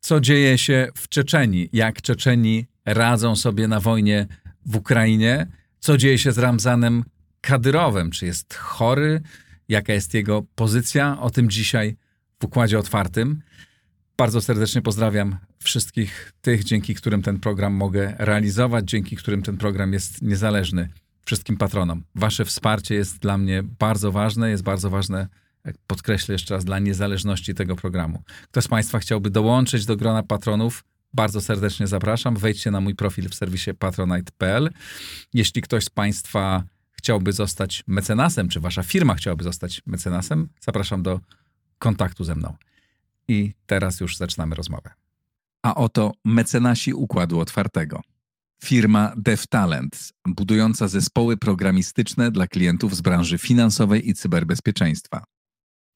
Co dzieje się w Czeczeni? Jak Czeczeni radzą sobie na wojnie w Ukrainie? Co dzieje się z Ramzanem Kadyrowem? Czy jest chory? Jaka jest jego pozycja? O tym dzisiaj w Układzie Otwartym. Bardzo serdecznie pozdrawiam wszystkich tych, dzięki którym ten program mogę realizować, dzięki którym ten program jest niezależny. Wszystkim patronom. Wasze wsparcie jest dla mnie bardzo ważne, jest bardzo ważne, jak podkreślę jeszcze raz, dla niezależności tego programu. Kto z Państwa chciałby dołączyć do grona patronów, bardzo serdecznie zapraszam. Wejdźcie na mój profil w serwisie patronite.pl. Jeśli ktoś z Państwa chciałby zostać mecenasem, czy Wasza firma chciałaby zostać mecenasem, zapraszam do kontaktu ze mną. I teraz już zaczynamy rozmowę. A oto mecenasi Układu Otwartego. Firma DevTalent, budująca zespoły programistyczne dla klientów z branży finansowej i cyberbezpieczeństwa.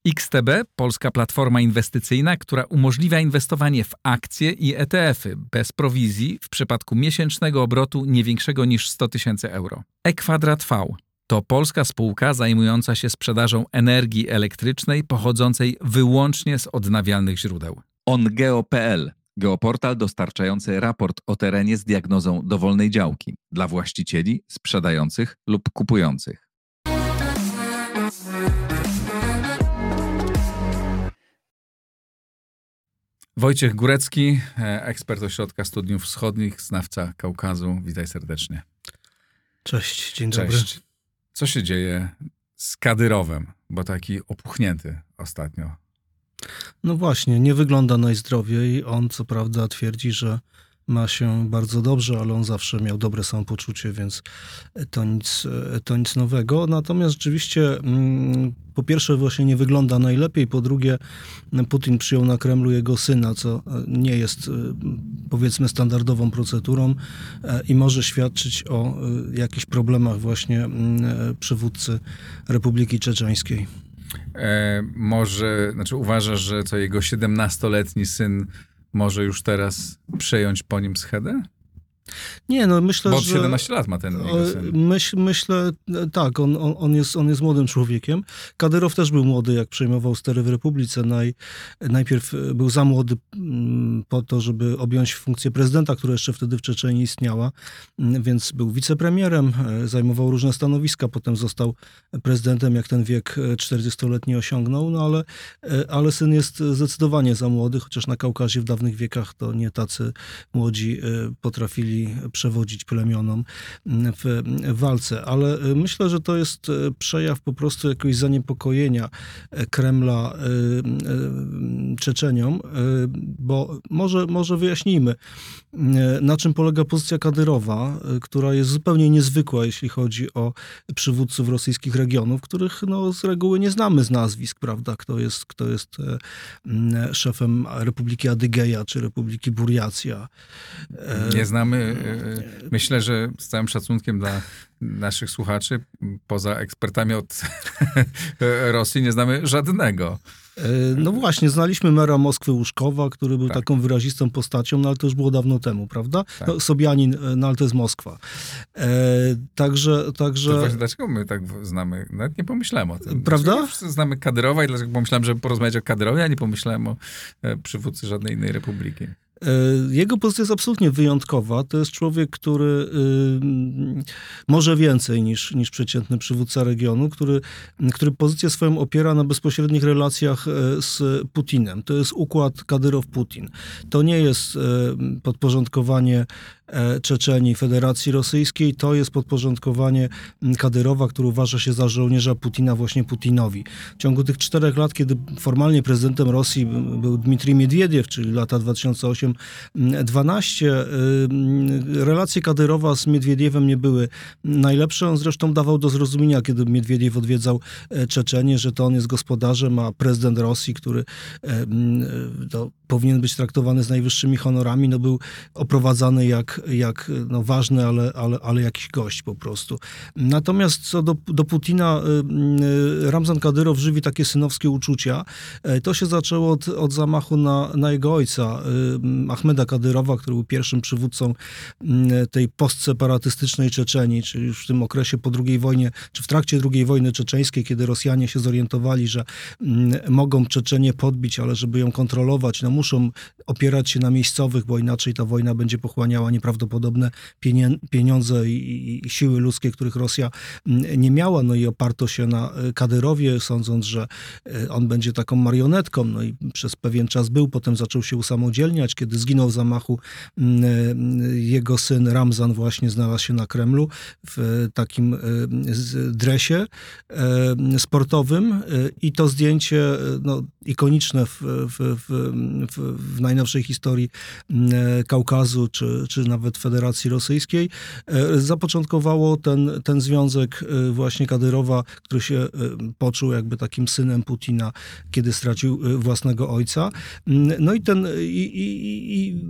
XTB, polska platforma inwestycyjna, która umożliwia inwestowanie w akcje i ETF-y bez prowizji w przypadku miesięcznego obrotu nie większego niż 100 tysięcy euro. E-Kwadrat V to polska spółka zajmująca się sprzedażą energii elektrycznej pochodzącej wyłącznie z odnawialnych źródeł. OnGeo.pl Geoportal dostarczający raport o terenie z diagnozą dowolnej działki dla właścicieli, sprzedających lub kupujących. Wojciech Górecki, ekspert Ośrodka Studiów Wschodnich, znawca Kaukazu. Witaj serdecznie. Cześć, dzień Cześć. dobry. Co się dzieje z Kadyrowem? Bo taki opuchnięty ostatnio. No właśnie, nie wygląda najzdrowiej. On co prawda twierdzi, że ma się bardzo dobrze, ale on zawsze miał dobre samopoczucie, więc to nic, to nic nowego. Natomiast rzeczywiście mm, po pierwsze właśnie nie wygląda najlepiej, po drugie Putin przyjął na Kremlu jego syna, co nie jest y, powiedzmy standardową procedurą e, i może świadczyć o jakichś problemach właśnie mm, przywódcy Republiki Czeczeńskiej. E, może, znaczy uważasz, że to jego 17-letni syn może już teraz przejąć po nim schedę? Nie, no myślę, Bo od że... 17 lat ma ten jego syn. Myśl, myślę, tak, on, on, on, jest, on jest młodym człowiekiem. Kadyrow też był młody, jak przejmował stery w Republice. Naj, najpierw był za młody mm, po to, żeby objąć funkcję prezydenta, która jeszcze wtedy w Czeczeniu istniała, mm, więc był wicepremierem, e, zajmował różne stanowiska, potem został prezydentem, jak ten wiek 40-letni osiągnął, no ale, e, ale syn jest zdecydowanie za młody, chociaż na Kaukazie w dawnych wiekach to nie tacy młodzi e, przewodzić plemionom w walce. Ale myślę, że to jest przejaw po prostu jakiegoś zaniepokojenia Kremla Czeczenią, bo może, może wyjaśnijmy, na czym polega pozycja Kadyrowa, która jest zupełnie niezwykła, jeśli chodzi o przywódców rosyjskich regionów, których no, z reguły nie znamy z nazwisk, prawda? Kto jest, kto jest szefem Republiki Adygeja czy Republiki Burjacja. Nie znamy Myślę, że z całym szacunkiem dla naszych słuchaczy, poza ekspertami od Rosji, nie znamy żadnego. No właśnie, znaliśmy mera Moskwy Łuszkowa, który był tak. taką wyrazistą postacią, no ale to już było dawno temu, prawda? Tak. No, Sobianin, no ale to jest Moskwa. E, także... także... To właśnie dlaczego my tak znamy? Nawet nie pomyślałem o tym. Prawda? Znamy Kadyrowa i dlaczego pomyślałem, że porozmawiać o Kadyrowie, a nie pomyślałem o e, przywódcy żadnej innej republiki. E, jego pozycja jest absolutnie wyjątkowa. To jest człowiek, który y, może więcej niż, niż przeciętny przywódca regionu, który, który pozycję swoją opiera na bezpośrednich relacjach e, z Putinem. To jest układ Kadyrow-Putin. To nie jest e, podporządkowanie Czeczeni Federacji Rosyjskiej, to jest podporządkowanie Kadyrowa, który uważa się za żołnierza Putina właśnie Putinowi. W ciągu tych czterech lat, kiedy formalnie prezydentem Rosji był Dmitrij Miedwiediew, czyli lata 2008 12. Relacje Kadyrowa z Miedwiediewem nie były najlepsze. On zresztą dawał do zrozumienia, kiedy Miedwiediew odwiedzał e, Czeczenię, że to on jest gospodarzem, a prezydent Rosji, który to powinien być traktowany z najwyższymi honorami, no był oprowadzany jak jak, no, ważny, ale, ale, ale jakiś gość po prostu. Natomiast co do, do Putina, Ramzan Kadyrow żywi takie synowskie uczucia. To się zaczęło od, od zamachu na, na jego ojca, Ahmeda Kadyrowa, który był pierwszym przywódcą tej postseparatystycznej Czeczenii, czyli już w tym okresie po II wojnie, czy w trakcie II wojny czeczeńskiej, kiedy Rosjanie się zorientowali, że mogą Czeczenię podbić, ale żeby ją kontrolować, no muszą opierać się na miejscowych, bo inaczej ta wojna będzie pochłaniała nieprawdopodobne pieniądze i, siły ludzkie, których Rosja nie miała. No i oparto się na e, Kadyrowie, sądząc, że e, on będzie taką marionetką. No i przez pewien czas był, potem zaczął się usamodzielniać. Kiedy zginął w zamachu, e, jego syn Ramzan właśnie znalazł się na Kremlu w takim dresie sportowym i to zdjęcie no, ikoniczne w, w, w, w, najnowszej historii Kaukazu, czy, czy nawet Federacji Rosyjskiej, zapoczątkowało ten, ten związek właśnie Kadyrowa, który się poczuł jakby takim synem Putina, kiedy stracił własnego ojca. No i ten i, i, i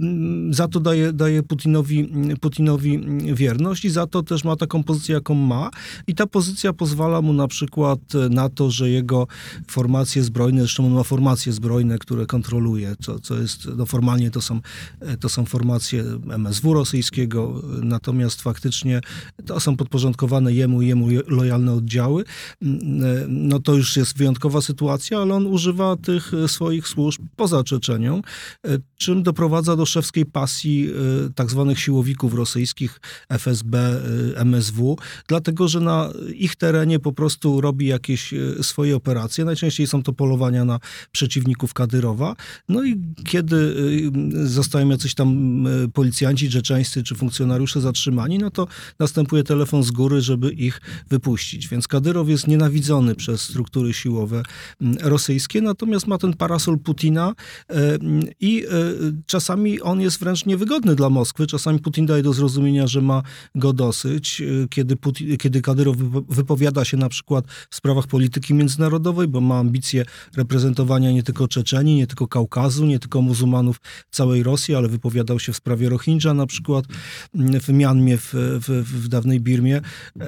za to daje, daje Putinowi, Putinowi wierność i za to też ma taką pozycję, jaką ma. I ta pozycja pozwala mu na przykład na to, że jego formacje zbrojne, zresztą on ma formacje zbrojne, które kontroluje, co, co jest, no formalnie to są, to są formacje MSW rosyjskiego, natomiast faktycznie to są podporządkowane jemu jemu lojalne oddziały. No to już jest wyjątkowa sytuacja, ale on używa tych swoich służb poza Czeczenią, czym doprowadza do szewskiej pasji e, tak zwanych siłowików rosyjskich, FSB, e, MSW, dlatego że na ich terenie po prostu robi jakieś e, swoje operacje. Najczęściej są to polowania na przeciwników Kadyrowa. No i kiedy zostają jacyś tam policjanci czeczeńscy czy funkcjonariusze zatrzymani, no to następuje telefon z góry, żeby ich wypuścić. Więc Kadyrow jest nienawidzony przez struktury siłowe rosyjskie, natomiast ma ten parasol Putina i czasami on jest wręcz niewygodny dla Moskwy. Czasami Putin daje do zrozumienia, że ma go dosyć. Kiedy, Putin, kiedy Kadyrow wypowiada się na przykład w sprawach polityki międzynarodowej, bo ma ambicje reprezentowania nie tylko Czeczenii, nie tylko Kaukazu, nie tylko muzułmanów całej Rosji, ale wypowiadał się w sprawie Rohingya na przykład w Mianmie, w, w, w dawnej Birmie, e,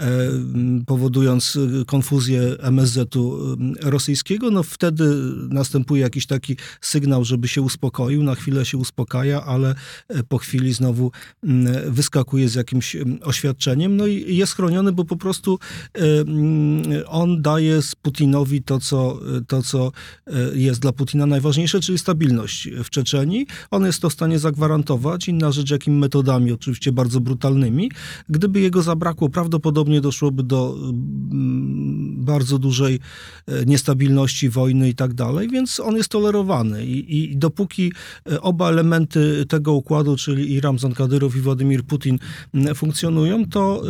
powodując konfuzję MSZ-u rosyjskiego. No wtedy następuje jakiś taki sygnał, żeby się uspokoił. Na chwilę się uspokaja, ale e, po chwili znowu mm, wyskakuje z jakimś mm, oświadczeniem. No i jest chroniony, bo po prostu e, mm, on daje Putinowi to co, to, co e, jest dla Putina najważniejsze, czyli stabilność w Czeczeni. On jest to w stanie zagwarantować. Inna rzecz, jakimi metodami, oczywiście bardzo brutalnymi. Gdyby jego zabrakło, prawdopodobnie doszłoby do bardzo dużej niestabilności, wojny i tak dalej, więc on jest tolerowany. I, i dopóki oba elementy tego układu, czyli i Ramzan Kadyrow i Władimir Putin funkcjonują, to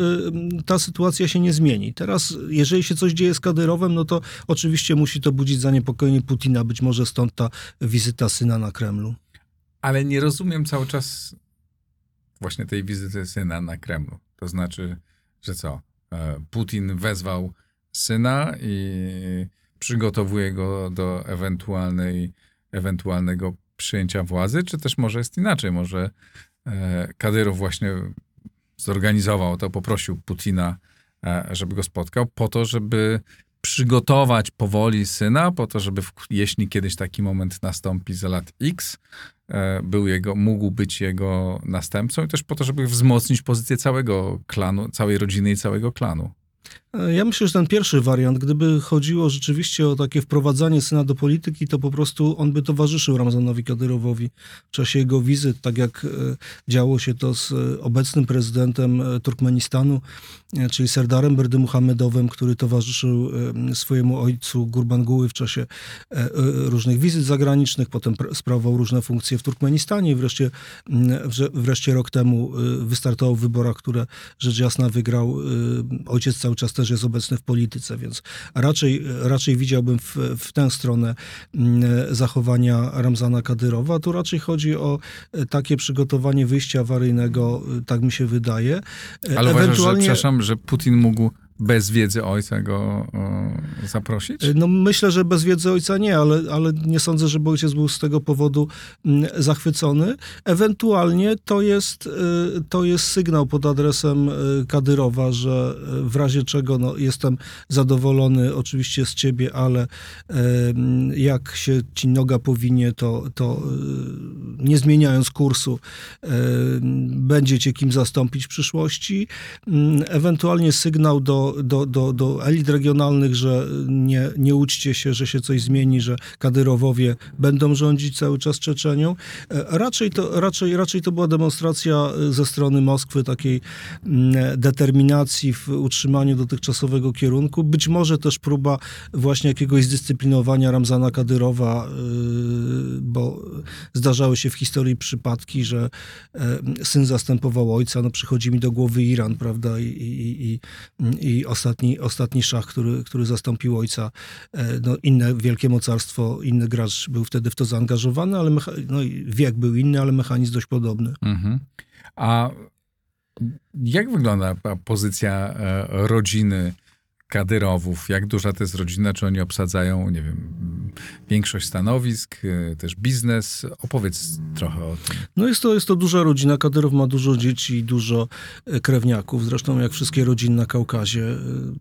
y, ta sytuacja się nie zmieni. Teraz, jeżeli się coś dzieje z Kadyrowem, no to oczywiście musi to budzić zaniepokojenie Putina, być może stąd ta wizyta syna na Kremlu. Ale nie rozumiem cały czas właśnie tej wizyty syna na Kremlu. To znaczy, że co? E, Putin wezwał syna i przygotowuje go do ewentualnej, ewentualnego przyjęcia władzy, czy też może jest inaczej, może e, Kadyrow właśnie zorganizował to, poprosił Putina, e, żeby go spotkał, po to, żeby przygotować powoli syna, po to, żeby w, jeśli kiedyś taki moment nastąpi za lat X, e, był jego, mógł być jego następcą i też po to, żeby wzmocnić pozycję całego klanu, całej rodziny i całego klanu. Ja myślę, że ten pierwszy wariant, gdyby chodziło rzeczywiście o takie wprowadzanie syna do polityki, to po prostu on by towarzyszył Ramzanowi Kadyrowowi w czasie jego wizyt, tak jak e, działo się to z e, obecnym prezydentem e, Turkmenistanu, czyli Serdarem Berdymuhamedowem, który towarzyszył swojemu ojcu Gurbanguły w czasie różnych wizyt zagranicznych, potem sprawował różne funkcje w Turkmenistanie i wreszcie, wreszcie rok temu wystartował w wyborach, które rzecz jasna wygrał ojciec cały czas też jest obecny w polityce, więc raczej, raczej widziałbym w, w tę stronę mm, zachowania Ramzana Kadyrowa. Tu raczej chodzi o e, takie przygotowanie wyjścia awaryjnego, e, tak mi się wydaje. E, Ale Ewentualnie... uważasz, że, przepraszam, że Putin mógł bez wiedzy ojca go zaprosić? No myślę, że bez wiedzy ojca nie, ale, ale nie sądzę, żeby ojciec był z tego powodu mm, zachwycony. Ewentualnie to jest, y, to jest sygnał pod adresem y, Kadyrowa, że y, w razie czego no, jestem zadowolony oczywiście z ciebie, ale jak się ci noga powinie, to, to nie zmieniając kursu, będzie cię kim zastąpić w przyszłości. Mm, ewentualnie sygnał do, do, do, do elit regionalnych, że nie, nie uczcie się, że się coś zmieni, że Kadyrowowie będą rządzić cały czas Czeczenią. E, raczej to, raczej, raczej to była demonstracja e, ze strony Moskwy takiej mm, determinacji w utrzymaniu dotychczasowego kierunku. Być może też próba właśnie jakiegoś zdyscyplinowania Ramzana Kadyrowa, e, bo zdarzały się w historii przypadki, że syn zastępował ojca. No przychodzi mi do głowy Iran, prawda, i, i, i, i ostatni, ostatni szach, który, który zastąpił ojca, no inne wielkie mocarstwo, inny gracz był wtedy w to zaangażowany, ale no, wiek był inny, ale mechanizm dość podobny. Mhm. A jak wygląda pozycja e, rodziny Kadyrowów? Jak duża to jest rodzina? Czy oni obsadzają, nie wiem, większość stanowisk, e, też biznes? Opowiedz trochę o tym. No jest to, jest to duża rodzina. Kadyrow ma dużo dzieci i dużo e, krewniaków. Zresztą jak wszystkie rodziny na Kaukazie. E,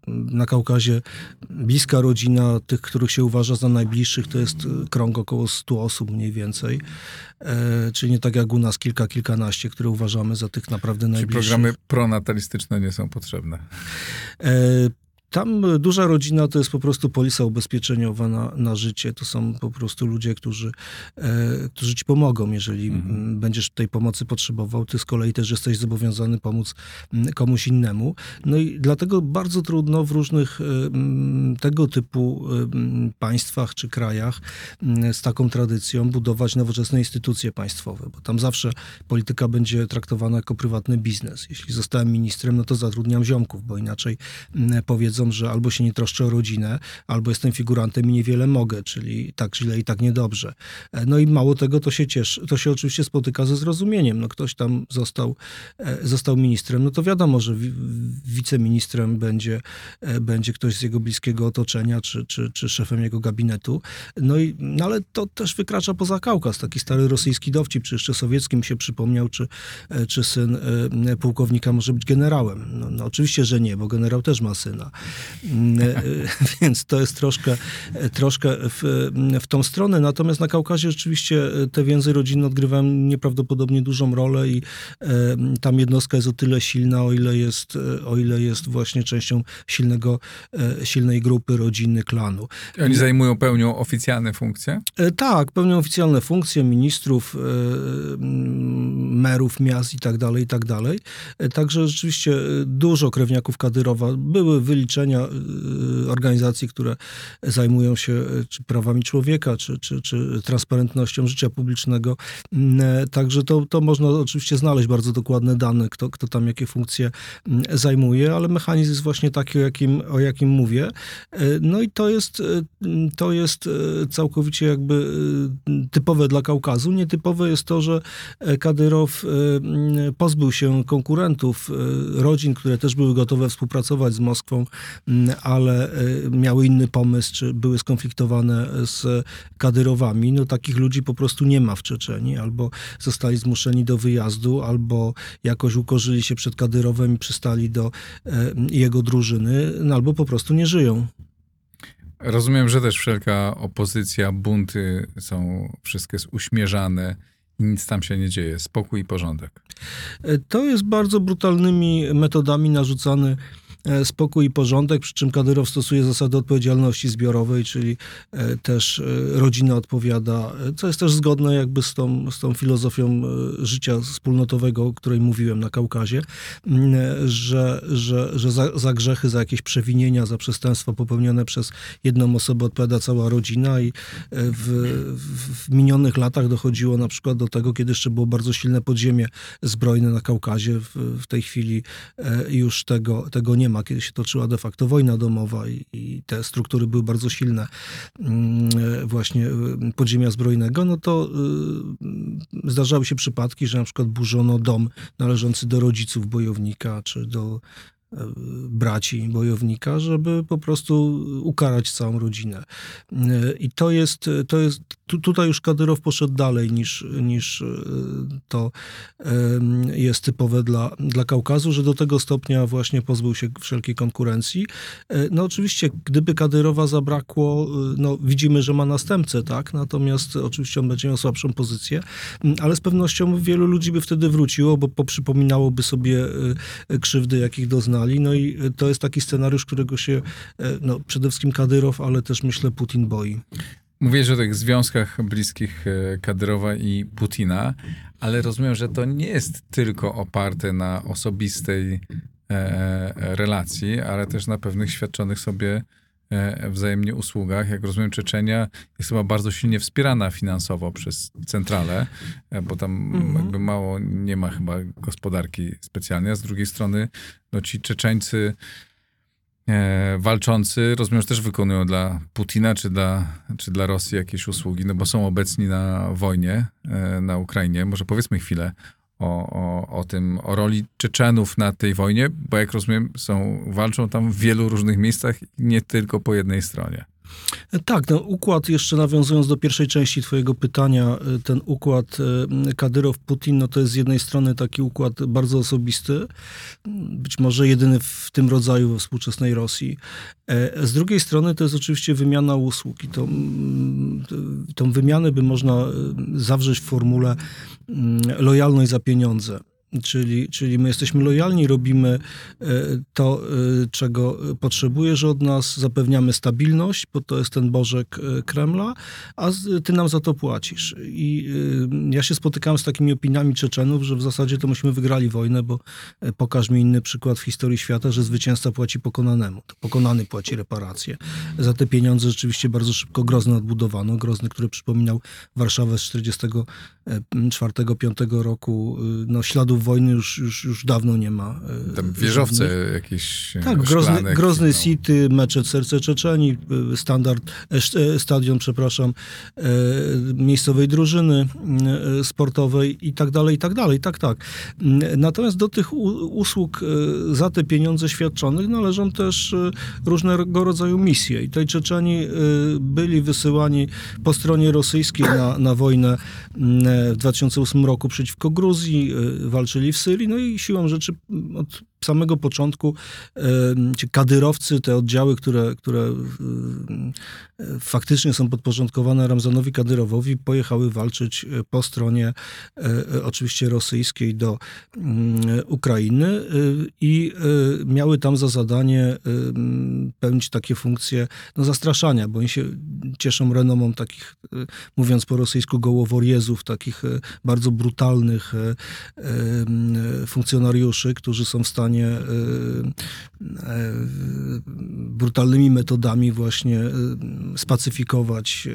na Kaukazie bliska rodzina tych, których się uważa za najbliższych, to jest krąg około 100 osób mniej więcej. E, czyli nie tak jak u nas kilka, kilkanaście, które uważamy za tych naprawdę najbliższych. Czy programy pronatalistyczne nie są potrzebne? E, tam duża rodzina to jest po prostu polisa ubezpieczeniowa na, na życie. To są po prostu ludzie, którzy, e, którzy ci pomogą, jeżeli mhm. będziesz tej pomocy potrzebował. Ty z kolei też jesteś zobowiązany pomóc komuś innemu. No i dlatego bardzo trudno w różnych e, tego typu e, państwach czy krajach z taką tradycją budować nowoczesne instytucje państwowe, bo tam zawsze polityka będzie traktowana jako prywatny biznes. Jeśli zostałem ministrem, no to zatrudniam ziomków, bo inaczej powiedzą, że albo się nie troszczę o rodzinę, albo jestem figurantem i niewiele mogę, czyli tak źle i tak niedobrze. E, no i mało tego, to się cieszy, to się oczywiście spotyka ze zrozumieniem. No ktoś tam został, e, został ministrem, no to wiadomo, że wiceministrem będzie, e, będzie ktoś z jego bliskiego otoczenia, czy, czy, czy szefem jego gabinetu. No i, no ale to też wykracza poza Kaukaz. Taki stary rosyjski dowcip, czy jeszcze sowieckim się przypomniał, czy, czy syn pułkownika może być generałem. No, no oczywiście, że nie, bo generał też ma syna. Mm, e, więc to jest troszkę, troszkę w, w tą stronę. Natomiast na Kaukazie rzeczywiście te więzy rodzinne odgrywają nieprawdopodobnie dużą rolę i e, tam jednostka jest o tyle silna, o ile jest, o ile jest właśnie częścią silnego, e, silnej grupy rodziny, klanu. Oni zajmują, pełnią oficjalne funkcje? Tak, pełnią oficjalne funkcje ministrów, merów miast i tak dalej, i tak dalej. Także rzeczywiście dużo krewniaków Kadyrowa były wyliczone Y, organizacji, które zajmują się y, czy prawami człowieka, czy, czy, czy transparentnością życia publicznego. Mm, e, także to, to można oczywiście znaleźć bardzo dokładne dane, kto, kto tam jakie funkcje mm, zajmuje, ale mechanizm jest właśnie taki, o jakim, o jakim mówię. E, no i to jest, y, to jest całkowicie jakby typowe dla Kaukazu. Nietypowe jest to, że Kadyrow pozbył się konkurentów, rodzin, które też były gotowe współpracować z Moskwą Mm, ale y, miały inny pomysł, czy były skonfliktowane z kadyrowami, no takich ludzi po prostu nie ma w Czeczeni, albo zostali zmuszeni do wyjazdu, albo jakoś ukorzyli się przed Kadyrowem i przystali do y, jego drużyny, no albo po prostu nie żyją. Rozumiem, że też wszelka opozycja, bunty są wszystkie uśmierzane nic tam się nie dzieje. Spokój i porządek. To jest bardzo brutalnymi metodami narzucany spokój i porządek, przy czym Kadyrow stosuje zasady odpowiedzialności zbiorowej, czyli e, też e, rodzina odpowiada, co jest też zgodne jakby z tą, z tą filozofią życia wspólnotowego, o której mówiłem na Kaukazie, że, że, że za, za grzechy, za jakieś przewinienia, za przestępstwa popełnione przez jedną osobę odpowiada cała rodzina i w, w minionych latach dochodziło na przykład do tego, kiedy jeszcze było bardzo silne podziemie zbrojne na Kaukazie. W, w tej chwili już tego, tego nie ma, kiedy się toczyła de facto wojna domowa i, i te struktury były bardzo silne mm, właśnie y, podziemia zbrojnego, no to y, zdarzały się przypadki, że na przykład burzono dom należący do rodziców bojownika, czy do braci bojownika, żeby po prostu ukarać całą rodzinę. I to jest, to jest tu, tutaj już Kadyrow poszedł dalej niż, niż to jest typowe dla, dla Kaukazu, że do tego stopnia właśnie pozbył się wszelkiej konkurencji. No oczywiście, gdyby Kadyrowa zabrakło, no widzimy, że ma następcę, tak? Natomiast oczywiście on będzie miał słabszą pozycję, ale z pewnością wielu ludzi by wtedy wróciło, bo poprzypominałoby sobie krzywdy, jakich no i e, to jest taki scenariusz, którego się e, no, przede wszystkim Kadyrow, ale też myślę Putin boi. Mówię o tych związkach bliskich e, Kadyrowa i Putina, ale rozumiem, że to nie jest tylko oparte na osobistej relacji, ale też na pewnych świadczonych sobie wzajemnie usługach. Jak rozumiem, Czeczenia jest chyba bardzo silnie wspierana finansowo przez centralę, e, bo tam mhm. jakby mało nie ma chyba gospodarki specjalnej, a z drugiej strony no ci Czeczeńcy e, walczący, rozumiem, że też wykonują dla Putina czy dla, czy dla Rosji jakieś usługi, no bo są obecni na wojnie na Ukrainie. Może powiedzmy chwilę o, o, o tym, o roli Czeczenów na tej wojnie, bo jak rozumiem, są, walczą tam w wielu różnych miejscach, nie tylko po jednej stronie. Tak, no układ, jeszcze nawiązując do pierwszej części twojego pytania, ten układ e, Kadyrow-Putin, no to jest z jednej strony taki układ bardzo osobisty, być może jedyny w tym rodzaju we współczesnej Rosji. E, z drugiej strony to jest oczywiście wymiana usług i to, tą wymianę by można e, zawrzeć w formule lojalność za pieniądze. Czyli, czyli my jesteśmy lojalni, robimy e, to, e, czego potrzebujesz od nas, zapewniamy stabilność, bo to jest ten bożek e, Kremla, a ty nam za to płacisz. I ja się spotykałem z takimi opiniami Czeczenów, że w zasadzie to myśmy wygrali wojnę, bo pokaż mi inny przykład w historii świata, że zwycięzca płaci pokonanemu. To pokonany płaci reparacje. Za te pieniądze rzeczywiście bardzo szybko Grozny odbudowano. Grozny, który przypominał Warszawę z 1944-1945 roku, no śladów wojny już, już, już dawno nie ma. E, Tam wieżowce żadnych. jakieś Tak, Grozny, Grozny no. City, meczet Serce Czeczeni, e, standard, e, stadion, przepraszam, miejscowej drużyny sportowej i tak dalej, i tak dalej, tak, tak. Natomiast do tych usług za te pieniądze świadczonych należą też różnego rodzaju misje i tutaj Czeczeni byli wysyłani po stronie rosyjskiej na, na wojnę w 2008 roku przeciwko Gruzji, walczyli w Syrii, no i siłą rzeczy od samego początku ci kadyrowcy, te oddziały, które, które faktycznie są podporządkowane Ramzanowi Kadyrowowi, pojechały walczyć e, po stronie e, e, oczywiście rosyjskiej do mm, Ukrainy i miały tam za zadanie pełnić takie funkcje no, zastraszania, bo oni się cieszą renomą takich, mówiąc po rosyjsku, gołoworiezów, takich bardzo brutalnych funkcjonariuszy, którzy są w stanie y, y, brutalnymi metodami właśnie y, spacyfikować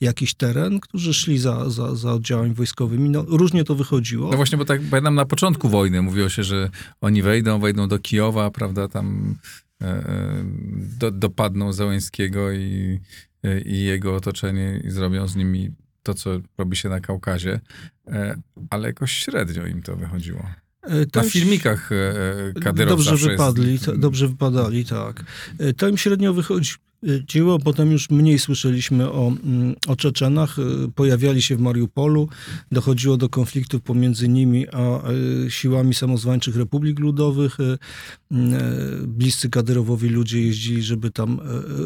jakiś teren, którzy szli za, za, za oddziałami wojskowymi. No, różnie to wychodziło. No właśnie, bo tak pamiętam na początku wojny mówiło się, że oni wejdą, wejdą do Kijowa, prawda, tam e, e, do, dopadną Załęskiego i, i jego otoczenie i zrobią z nimi to, co robi się na Kaukazie, e, ale jakoś średnio im to wychodziło. E, Na filmikach e, e, Kadyrowca Dobrze wypadli, jest... dobrze wypadali, tak. To im średnio wychodzi. Potem już mniej słyszeliśmy o, mm, o Czeczenach. Pojawiali się w Mariupolu. Dochodziło do konfliktów pomiędzy nimi a siłami samozwańczych Republik Ludowych. Y, bliscy Kadyrowowi ludzie jeździli, żeby tam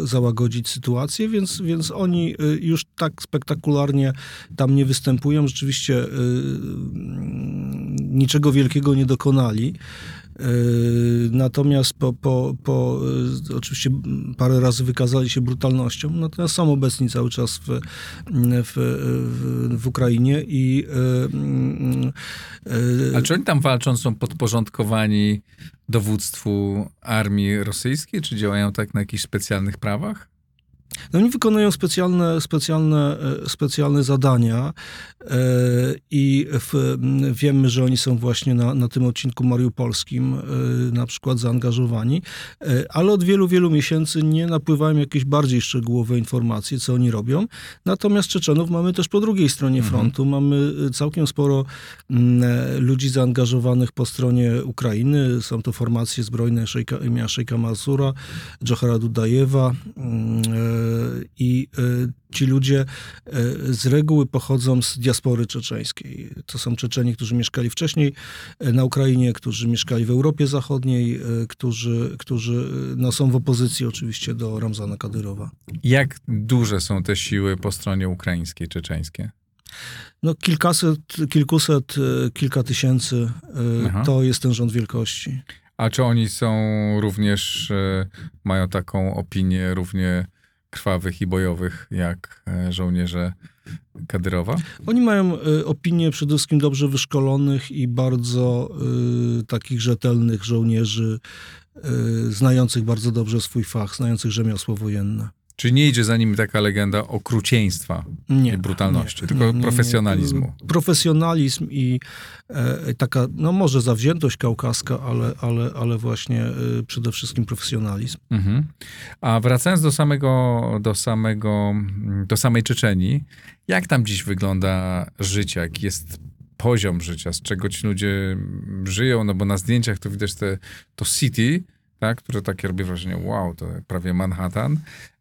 załagodzić sytuację, więc, więc oni już tak spektakularnie tam nie występują. Rzeczywiście niczego wielkiego nie dokonali. Yy, natomiast po, po, po, yy, oczywiście parę razy wykazali się brutalnością, natomiast są obecni cały czas w, w, w, Ukrainie i... Yy, A czy oni tam walczą, są podporządkowani dowództwu armii rosyjskiej, czy działają tak na jakichś specjalnych prawach? No oni wykonują specjalne, specjalne, e, specjalne zadania e, i w, wiemy, że oni są właśnie na, na tym odcinku mariupolskim e, na przykład zaangażowani, ale od wielu, wielu miesięcy nie napływają jakieś bardziej szczegółowe informacje, co oni robią. Natomiast Czeczenów mamy też po drugiej stronie mhm. frontu. Mamy całkiem sporo ludzi zaangażowanych po stronie Ukrainy. Są to formacje zbrojne Szejka, imienia Szejka Masura, Dżohara Dudajewa, i e, ci ludzie e, z reguły pochodzą z diaspory czeczeńskiej. To są Czeczeni, którzy mieszkali wcześniej e, na Ukrainie, którzy mieszkali w Europie Zachodniej, którzy, którzy no, są w opozycji oczywiście do Ramzana Kadyrowa. Jak duże są te siły po stronie ukraińskiej, czeczeńskie? No kilkaset, kilkuset, kilka tysięcy Aha. to jest ten rząd wielkości. A czy oni są również, mają taką opinię równie krwawych i bojowych jak e, żołnierze Kadyrowa? Oni mają y, opinię przede wszystkim dobrze wyszkolonych i bardzo y, takich rzetelnych żołnierzy, y, znających bardzo dobrze swój fach, znających rzemiosło wojenne. Czyli nie idzie za nimi taka legenda okrucieństwa nie, i brutalności, nie, tylko nie, profesjonalizmu. Profesjonalizm i e, taka, no może zawziętość kaukaska, ale, ale, ale właśnie e, przede wszystkim profesjonalizm. Mhm. A wracając do samego, do samego, do samej Czeczenii, jak tam dziś wygląda życie, jaki jest poziom życia, z czego ci ludzie żyją, no bo na zdjęciach to widać te, to city, tak, które takie robi wrażenie, wow, to prawie Manhattan,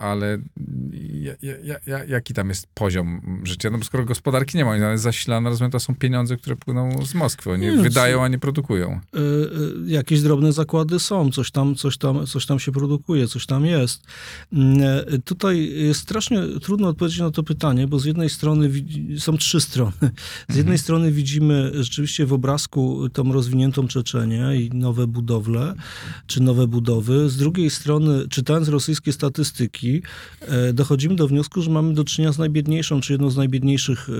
ale ja, ja, ja, jaki tam jest poziom życia? No bo skoro gospodarki nie ma, ale zasilane, rozumiem, to są pieniądze, które płyną z Moskwy. Oni nie, wydają, a nie produkują. Y, y, jakieś drobne zakłady są, coś tam, coś, tam, coś tam się produkuje, coś tam jest. Y, tutaj jest strasznie trudno odpowiedzieć na to pytanie, bo z jednej strony są trzy strony. Z jednej mhm. strony widzimy rzeczywiście w obrazku tą rozwiniętą Czeczenię i nowe budowle, czy nowe budowy. Z drugiej strony, czytając rosyjskie statystyki, e, dochodzimy do wniosku, że mamy do czynienia z najbiedniejszą, czy jedną z najbiedniejszych e,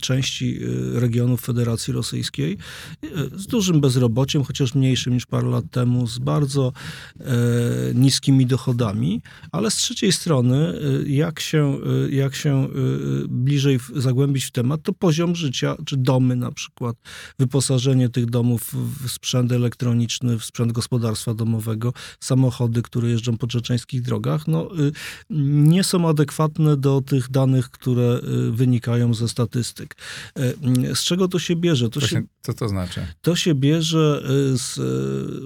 części e, regionów Federacji Rosyjskiej, z dużym bezrobociem, chociaż mniejszym niż parę lat temu, z bardzo niskimi dochodami, ale z trzeciej strony, jak się, jak się bliżej zagłębić w temat, to poziom życia, czy domy na przykład, wyposażenie tych domów w sprzęt elektroniczny, w sprzęt gospodarstwa domowego, samochody, które jeżdżą po czeczeńskich drogach, no, y, nie są adekwatne do tych danych, które y, wynikają ze statystyk. Y, z czego to się bierze? To się, co to znaczy? To się bierze z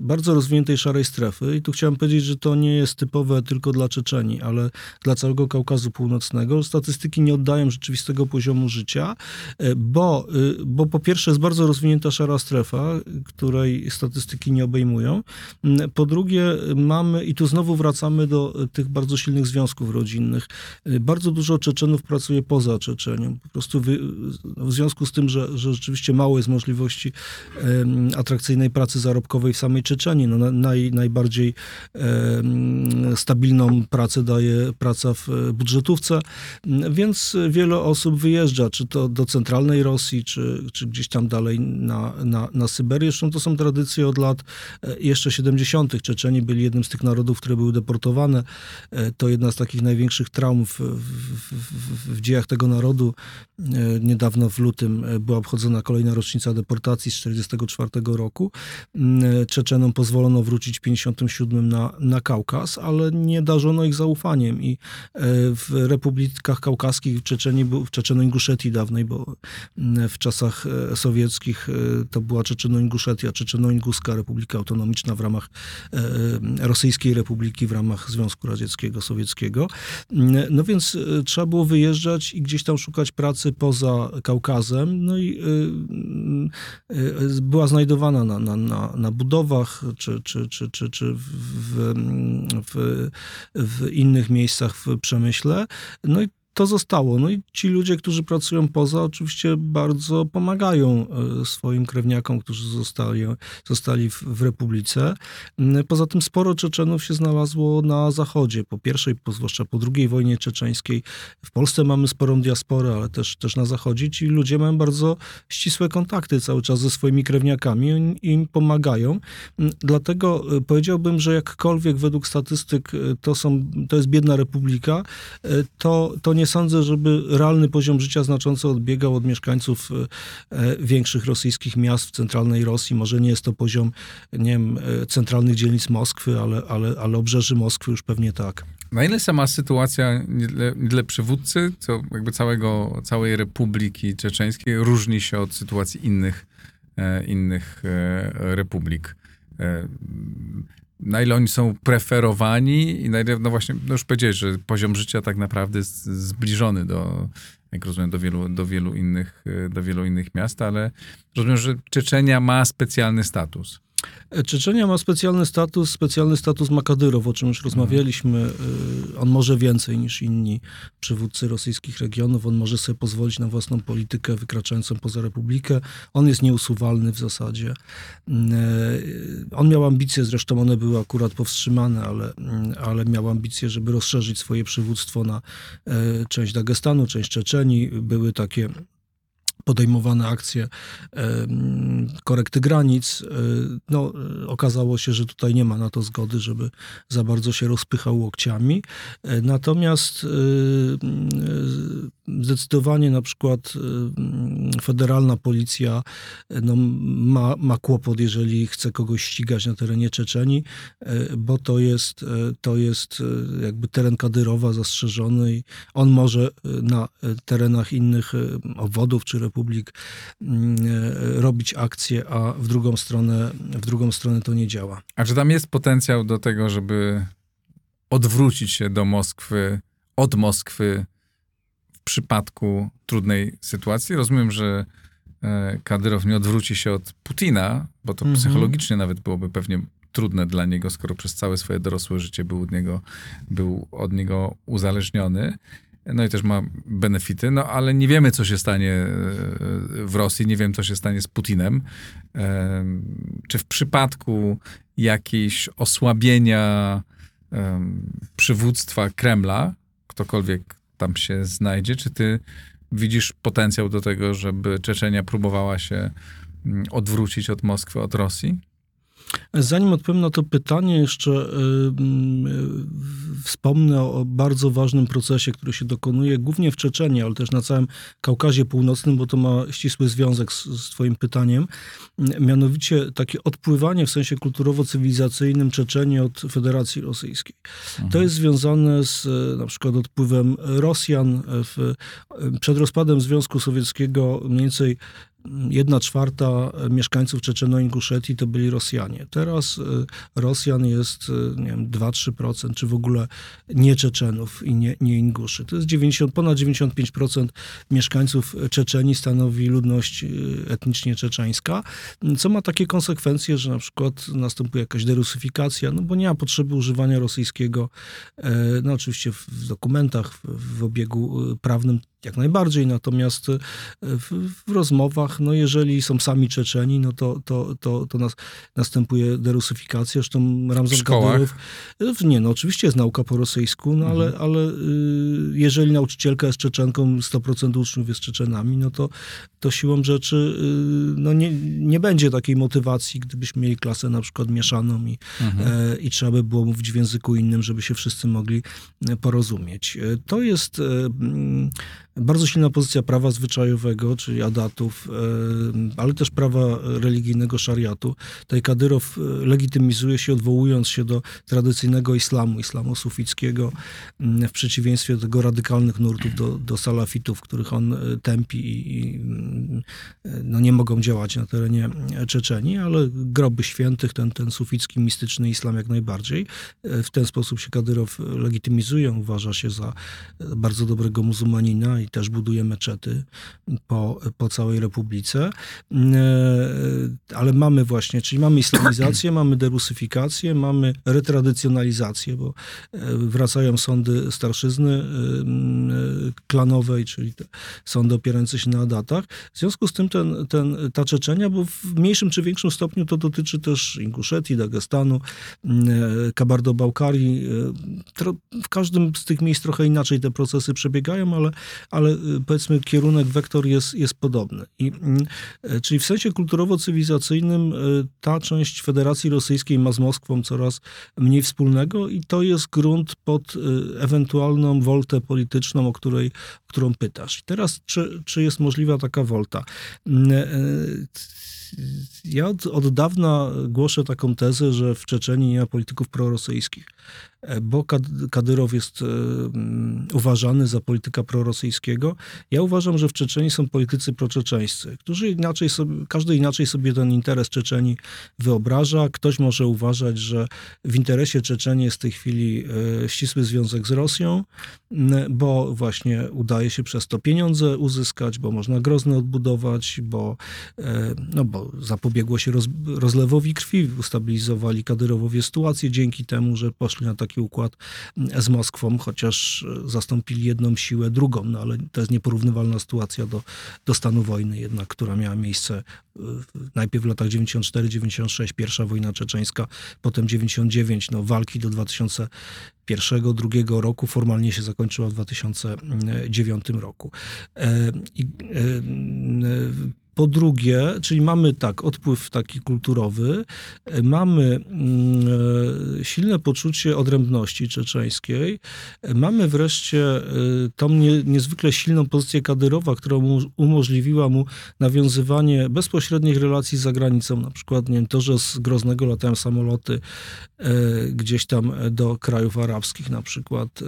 bardzo rozwiniętej szarej strefy i tu chciałem powiedzieć, że to nie jest typowe tylko dla Czeczeni, ale dla całego Kaukazu Północnego. Statystyki nie oddają rzeczywistego poziomu życia, bo, bo po pierwsze jest bardzo rozwinięta szara strefa, której statystyki nie obejmują. Po drugie mamy, i tu znowu wracamy do tych bardzo silnych związków rodzinnych. Y, bardzo dużo Czeczenów pracuje poza Czeczenią. Po prostu wy, w związku z tym, że, że rzeczywiście mało jest możliwości um, atrakcyjnej pracy zarobkowej w samej Czeczeni. No, naj, najbardziej um, stabilną pracę daje praca w budżetówce, więc wiele osób wyjeżdża, czy to do centralnej Rosji, czy, czy gdzieś tam dalej na, na, na Syberię. Zresztą to są tradycje od lat e, jeszcze 70. Czeczeni byli jednym z tych narodów, które były deportowane E, to jedna z takich największych traum w, w, w, w dziejach tego narodu. E, niedawno w lutym e, była obchodzona kolejna rocznica deportacji z 1944 roku. Czeczenom pozwolono wrócić w 1957 na, na Kaukaz, ale nie darzono ich zaufaniem i w republikach kaukaskich w Czeczeni, w Czeczeno-Inguszetii dawnej, bo w czasach sowieckich to była Czeczeno-Inguszetia, Czeczeno-Inguska Republika Autonomiczna w ramach Rosyjskiej Republiki, w ramach Związku Radzieckiego sowieckiego. No więc e, trzeba było wyjeżdżać i gdzieś tam szukać pracy poza Kaukazem. No i e, e, była znajdowana na, na, na, na budowach, czy, czy, czy, czy, czy w, w, w innych miejscach w przemyśle. No i to zostało. No i ci ludzie, którzy pracują poza, oczywiście bardzo pomagają e, swoim krewniakom, którzy zostali, zostali w, w Republice. Mm, poza tym sporo Czeczenów się znalazło na Zachodzie, po pierwszej, po, zwłaszcza po drugiej wojnie czeczeńskiej. W Polsce mamy sporą diasporę, ale też, też na Zachodzie. Ci ludzie mają bardzo ścisłe kontakty cały czas ze swoimi krewniakami i im pomagają. Mm, dlatego e, powiedziałbym, że jakkolwiek według statystyk e, to, są, to jest biedna republika, to, to nie sądzę, żeby realny poziom życia znacząco odbiegał od mieszkańców większych rosyjskich miast w centralnej Rosji. Może nie jest to poziom, nie wiem, centralnych dzielnic Moskwy, ale, ale, ale obrzeży Moskwy już pewnie tak. Na ile sama sytuacja nie dla, nie dla przywódcy, co jakby całego, całej Republiki Czeczeńskiej różni się od sytuacji innych, e, innych e, republik? Na ile oni są preferowani i na ile, no właśnie, no już powiedziałeś, że poziom życia tak naprawdę jest zbliżony do, jak rozumiem, do wielu, do wielu, innych, do wielu innych miast, ale rozumiem, że Czeczenia ma specjalny status. Czeczenia ma specjalny status, specjalny status Makadyrow, o czym już rozmawialiśmy. Y, on może więcej niż inni przywódcy rosyjskich regionów. On może sobie pozwolić na własną politykę wykraczającą poza Republikę. On jest nieusuwalny w zasadzie. Y, on miał ambicje, zresztą one były akurat powstrzymane, ale, y, ale miał ambicje, żeby rozszerzyć swoje przywództwo na część Dagestanu, część Czeczenii. Były takie podejmowane akcje korekty granic. E, no, okazało się, że tutaj nie ma na to zgody, żeby za bardzo się rozpychał łokciami. E, natomiast e, zdecydowanie na przykład federalna policja no, ma, ma kłopot, jeżeli chce kogoś ścigać na terenie Czeczeni, bo to jest, to jest jakby teren Kadyrowa zastrzeżony i on może na terenach innych obwodów czy republik mm, robić akcje, a w drugą stronę, w drugą stronę to nie działa. A czy tam jest potencjał do tego, żeby odwrócić się do Moskwy, od Moskwy w przypadku trudnej sytuacji? Rozumiem, że e, Kadyrow nie odwróci się od Putina, bo to mhm. psychologicznie nawet byłoby pewnie trudne dla niego, skoro przez całe swoje dorosłe życie był od niego, był od niego uzależniony no i też ma benefity, no ale nie wiemy, co się stanie e, w Rosji, nie wiem, co się stanie z Putinem. E, czy w przypadku jakiejś osłabienia przywództwa Kremla, ktokolwiek tam się znajdzie, czy ty widzisz potencjał do tego, żeby Czeczenia próbowała się mm, odwrócić od Moskwy, od Rosji? Zanim odpowiem na to pytanie, jeszcze y, y, wspomnę o bardzo ważnym procesie, który się dokonuje głównie w Czeczeniu, ale też na całym Kaukazie Północnym, bo to ma ścisły związek z, z Twoim pytaniem. Mianowicie takie odpływanie w sensie kulturowo-cywilizacyjnym Czeczeni od Federacji Rosyjskiej. Mhm. To jest związane z na przykład odpływem Rosjan. W, przed rozpadem Związku Sowieckiego mniej więcej jedna czwarta mieszkańców Czeczeno-Inguszetii to byli Rosjanie. Teraz y, Rosjan jest, y, nie wiem, 2-3%, czy w ogóle nie Czeczenów i nie, nie Inguszy. To jest 90, ponad 95% mieszkańców Czeczeni stanowi ludność y, etnicznie czeczeńska, co ma takie konsekwencje, że na przykład następuje jakaś derusyfikacja, no bo nie ma potrzeby używania rosyjskiego, e, no oczywiście w dokumentach, w obiegu prawnym jak najbardziej, natomiast e, w, w, rozmowach, no jeżeli są sami Czeczeni, no to, to, to, to nas, następuje derusyfikacja. Zresztą Ramzan Kadyrow... E, nie, no oczywiście jest nauka po rosyjsku, no mhm. ale, ale jeżeli nauczycielka jest Czeczenką, 100% uczniów jest Czeczenami, no to, to siłą rzeczy y, no nie, nie będzie takiej motywacji, gdybyśmy mieli klasę na przykład mieszaną i, mhm. e, i trzeba by było mówić w języku innym, żeby się wszyscy mogli porozumieć. To jest bardzo silna pozycja prawa zwyczajowego, czyli adatów, e, ale też prawa religijnego szariatu. Tutaj Kadyrow e, legitymizuje się, odwołując się do tradycyjnego islamu, islamu sufickiego, mm, w przeciwieństwie do tego radykalnych nurtów, do, do salafitów, których on e, tępi i, mm, no nie mogą działać na terenie Czeczeni, ale groby świętych, ten, ten suficki, mistyczny islam jak najbardziej. W ten sposób się Kadyrow legitymizuje, uważa się za bardzo dobrego muzułmanina i też buduje meczety po, po całej Republice. Ale mamy właśnie, czyli mamy islamizację, mamy derusyfikację, mamy retradycjonalizację, bo wracają sądy starszyzny klanowej, czyli sądy opierające się na datach. W związku z tym ten, ten, ta Czeczenia, bo w mniejszym czy większym stopniu to dotyczy też Inguszetii, Dagestanu, Kabardo-Bałkarii. W każdym z tych miejsc trochę inaczej te procesy przebiegają, ale, ale powiedzmy kierunek, wektor jest, jest podobny. I, czyli w sensie kulturowo-cywilizacyjnym ta część Federacji Rosyjskiej ma z Moskwą coraz mniej wspólnego i to jest grunt pod ewentualną woltę polityczną, o której, którą pytasz. Teraz, czy, czy jest możliwa taka wolta? Ja od, od dawna głoszę taką tezę, że w Czeczeniu nie ma polityków prorosyjskich. E, bo Kadyrow jest e, mm, uważany za polityka prorosyjskiego. Ja uważam, że w Czeczeni są politycy proczeczeńscy, którzy inaczej sobie, każdy inaczej sobie ten interes Czeczeni wyobraża. Ktoś może uważać, że w interesie Czeczeni jest w tej chwili e, ścisły związek z Rosją, bo właśnie udaje się przez to pieniądze uzyskać, bo można Grozny odbudować, bo, no bo zapobiegło się roz, rozlewowi krwi, ustabilizowali Kadyrowowie sytuację dzięki temu, że poszli na taki układ z Moskwą, chociaż zastąpili jedną siłę drugą, no ale to jest nieporównywalna sytuacja do, do stanu wojny jednak, która miała miejsce najpierw w latach 94-96, pierwsza wojna czeczeńska, potem 99, no walki do 2001 drugiego roku, formalnie się zakończyła w 2009 roku. E, I, e, po drugie, czyli mamy tak, odpływ taki kulturowy, mamy mm, e, silne poczucie odrębności czeczeńskiej, mamy wreszcie e, tą nie, niezwykle silną pozycję Kadyrowa, która mu umożliwiła mu nawiązywanie bezpośrednich relacji z zagranicą, na przykład nie wiem, to, że z Groznego latają samoloty e, gdzieś tam do krajów arabskich na przykład,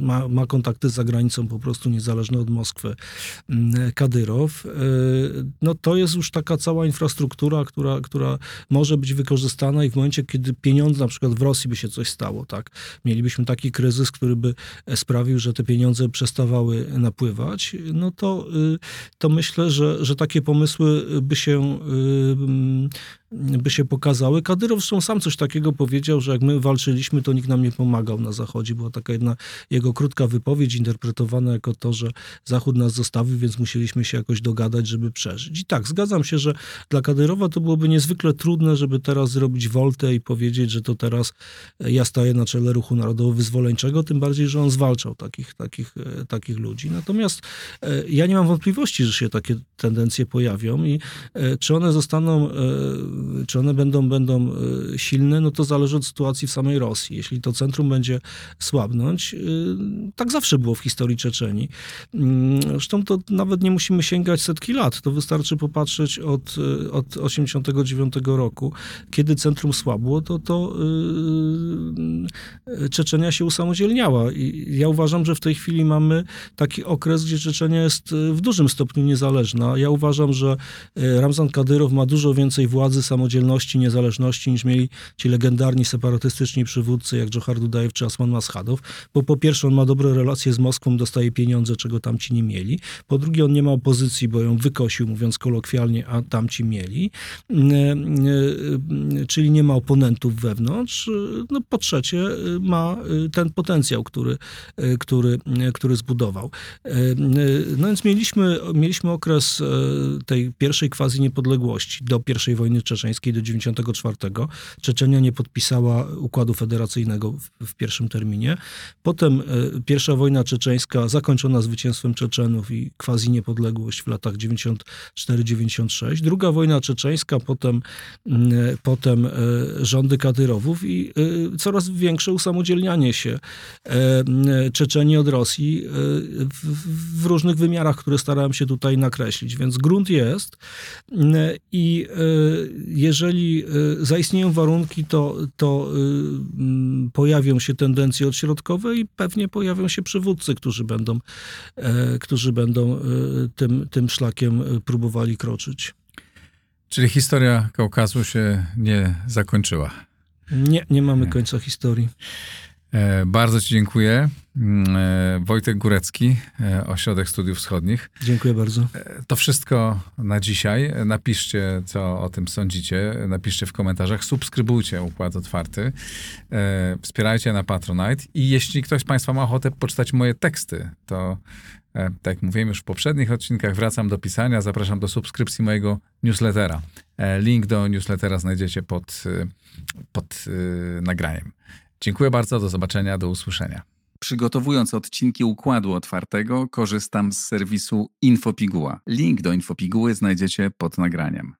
ma, ma kontakty z zagranicą po prostu niezależne od Moskwy mm, Kadyrow no to jest już taka cała infrastruktura, która, która może być wykorzystana i w momencie, kiedy pieniądze, na przykład w Rosji by się coś stało, tak, mielibyśmy taki kryzys, który by sprawił, że te pieniądze przestawały napływać, no to, y, to myślę, że, że takie pomysły by się y, by się pokazały. Kadyrow zresztą sam coś takiego powiedział, że jak my walczyliśmy, to nikt nam nie pomagał na Zachodzie. Była taka jedna jego krótka wypowiedź interpretowana jako to, że Zachód nas zostawił, więc musieliśmy się jakoś dogadać, żeby przeżyć. I tak, zgadzam się, że dla Kadyrowa to byłoby niezwykle trudne, żeby teraz zrobić woltę i powiedzieć, że to teraz ja staję na czele ruchu narodowo-wyzwoleńczego, tym bardziej, że on zwalczał takich, takich, e, takich ludzi. Natomiast e, ja nie mam wątpliwości, że się takie tendencje pojawią i e, czy one zostaną czy one będą, będą e, silne, no to zależy od sytuacji w samej Rosji. Jeśli to centrum będzie słabnąć, e, tak zawsze było w historii Czeczeni. Mm, zresztą to nawet nie musimy sięgać setki lat, to wystarczy popatrzeć od, od 89 roku, kiedy centrum słabło, to, to Czeczenia się usamodzielniała. I ja uważam, że w tej chwili mamy taki okres, gdzie Czeczenia jest w dużym stopniu niezależna. Ja uważam, że Ramzan Kadyrow ma dużo więcej władzy samodzielności, niezależności niż mieli ci legendarni separatystyczni przywódcy jak Johar Dudajew czy Asman Maschadow, bo po pierwsze on ma dobre relacje z Moskwą, dostaje pieniądze, czego tamci nie mieli. Po drugie on nie ma opozycji, bo ją wykosił, mówiąc kolokwialnie, a tamci mieli. E, e, czyli nie ma oponentów wewnątrz. No po trzecie ma ten potencjał, który, który, który zbudował. No więc mieliśmy, mieliśmy okres tej pierwszej quasi niepodległości do pierwszej wojny czeczeńskiej czeczeńskiej do 94. Czeczenia nie podpisała układu federacyjnego w, w pierwszym terminie. Potem e, pierwsza wojna czeczeńska zakończona zwycięstwem Czeczenów i quasi niepodległość w latach 94-96. Druga wojna czeczeńska, potem, mm, e, potem e, rządy Kadyrowów i coraz większe usamodzielnianie się Czeczeni od Rosji w, różnych wymiarach, które starałem się tutaj nakreślić. Więc grunt jest i jeżeli y, zaistnieją warunki, to, to mm, pojawią się tendencje odśrodkowe i pewnie pojawią się przywódcy, którzy będą, e, którzy będą tym, tym szlakiem próbowali kroczyć. Czyli historia Kaukazu się nie zakończyła. Nie, nie mamy końca historii. E, bardzo Ci dziękuję. Mm, e, Wojtek Górecki, e, Ośrodek Studiów Wschodnich. Dziękuję bardzo. To wszystko na dzisiaj. Napiszcie, co o tym sądzicie. Napiszcie w komentarzach. Subskrybujcie Układ Otwarty. Wspierajcie na Patronite. I jeśli ktoś z Państwa ma ochotę poczytać moje teksty, to tak jak mówiłem już w poprzednich odcinkach, wracam do pisania. Zapraszam do subskrypcji mojego newslettera. Link do newslettera znajdziecie pod, pod nagraniem. Dziękuję bardzo, do zobaczenia, do usłyszenia. Przygotowując odcinki Układu Otwartego, korzystam z serwisu Infopiguła. Link do Infopiguły znajdziecie pod nagraniem.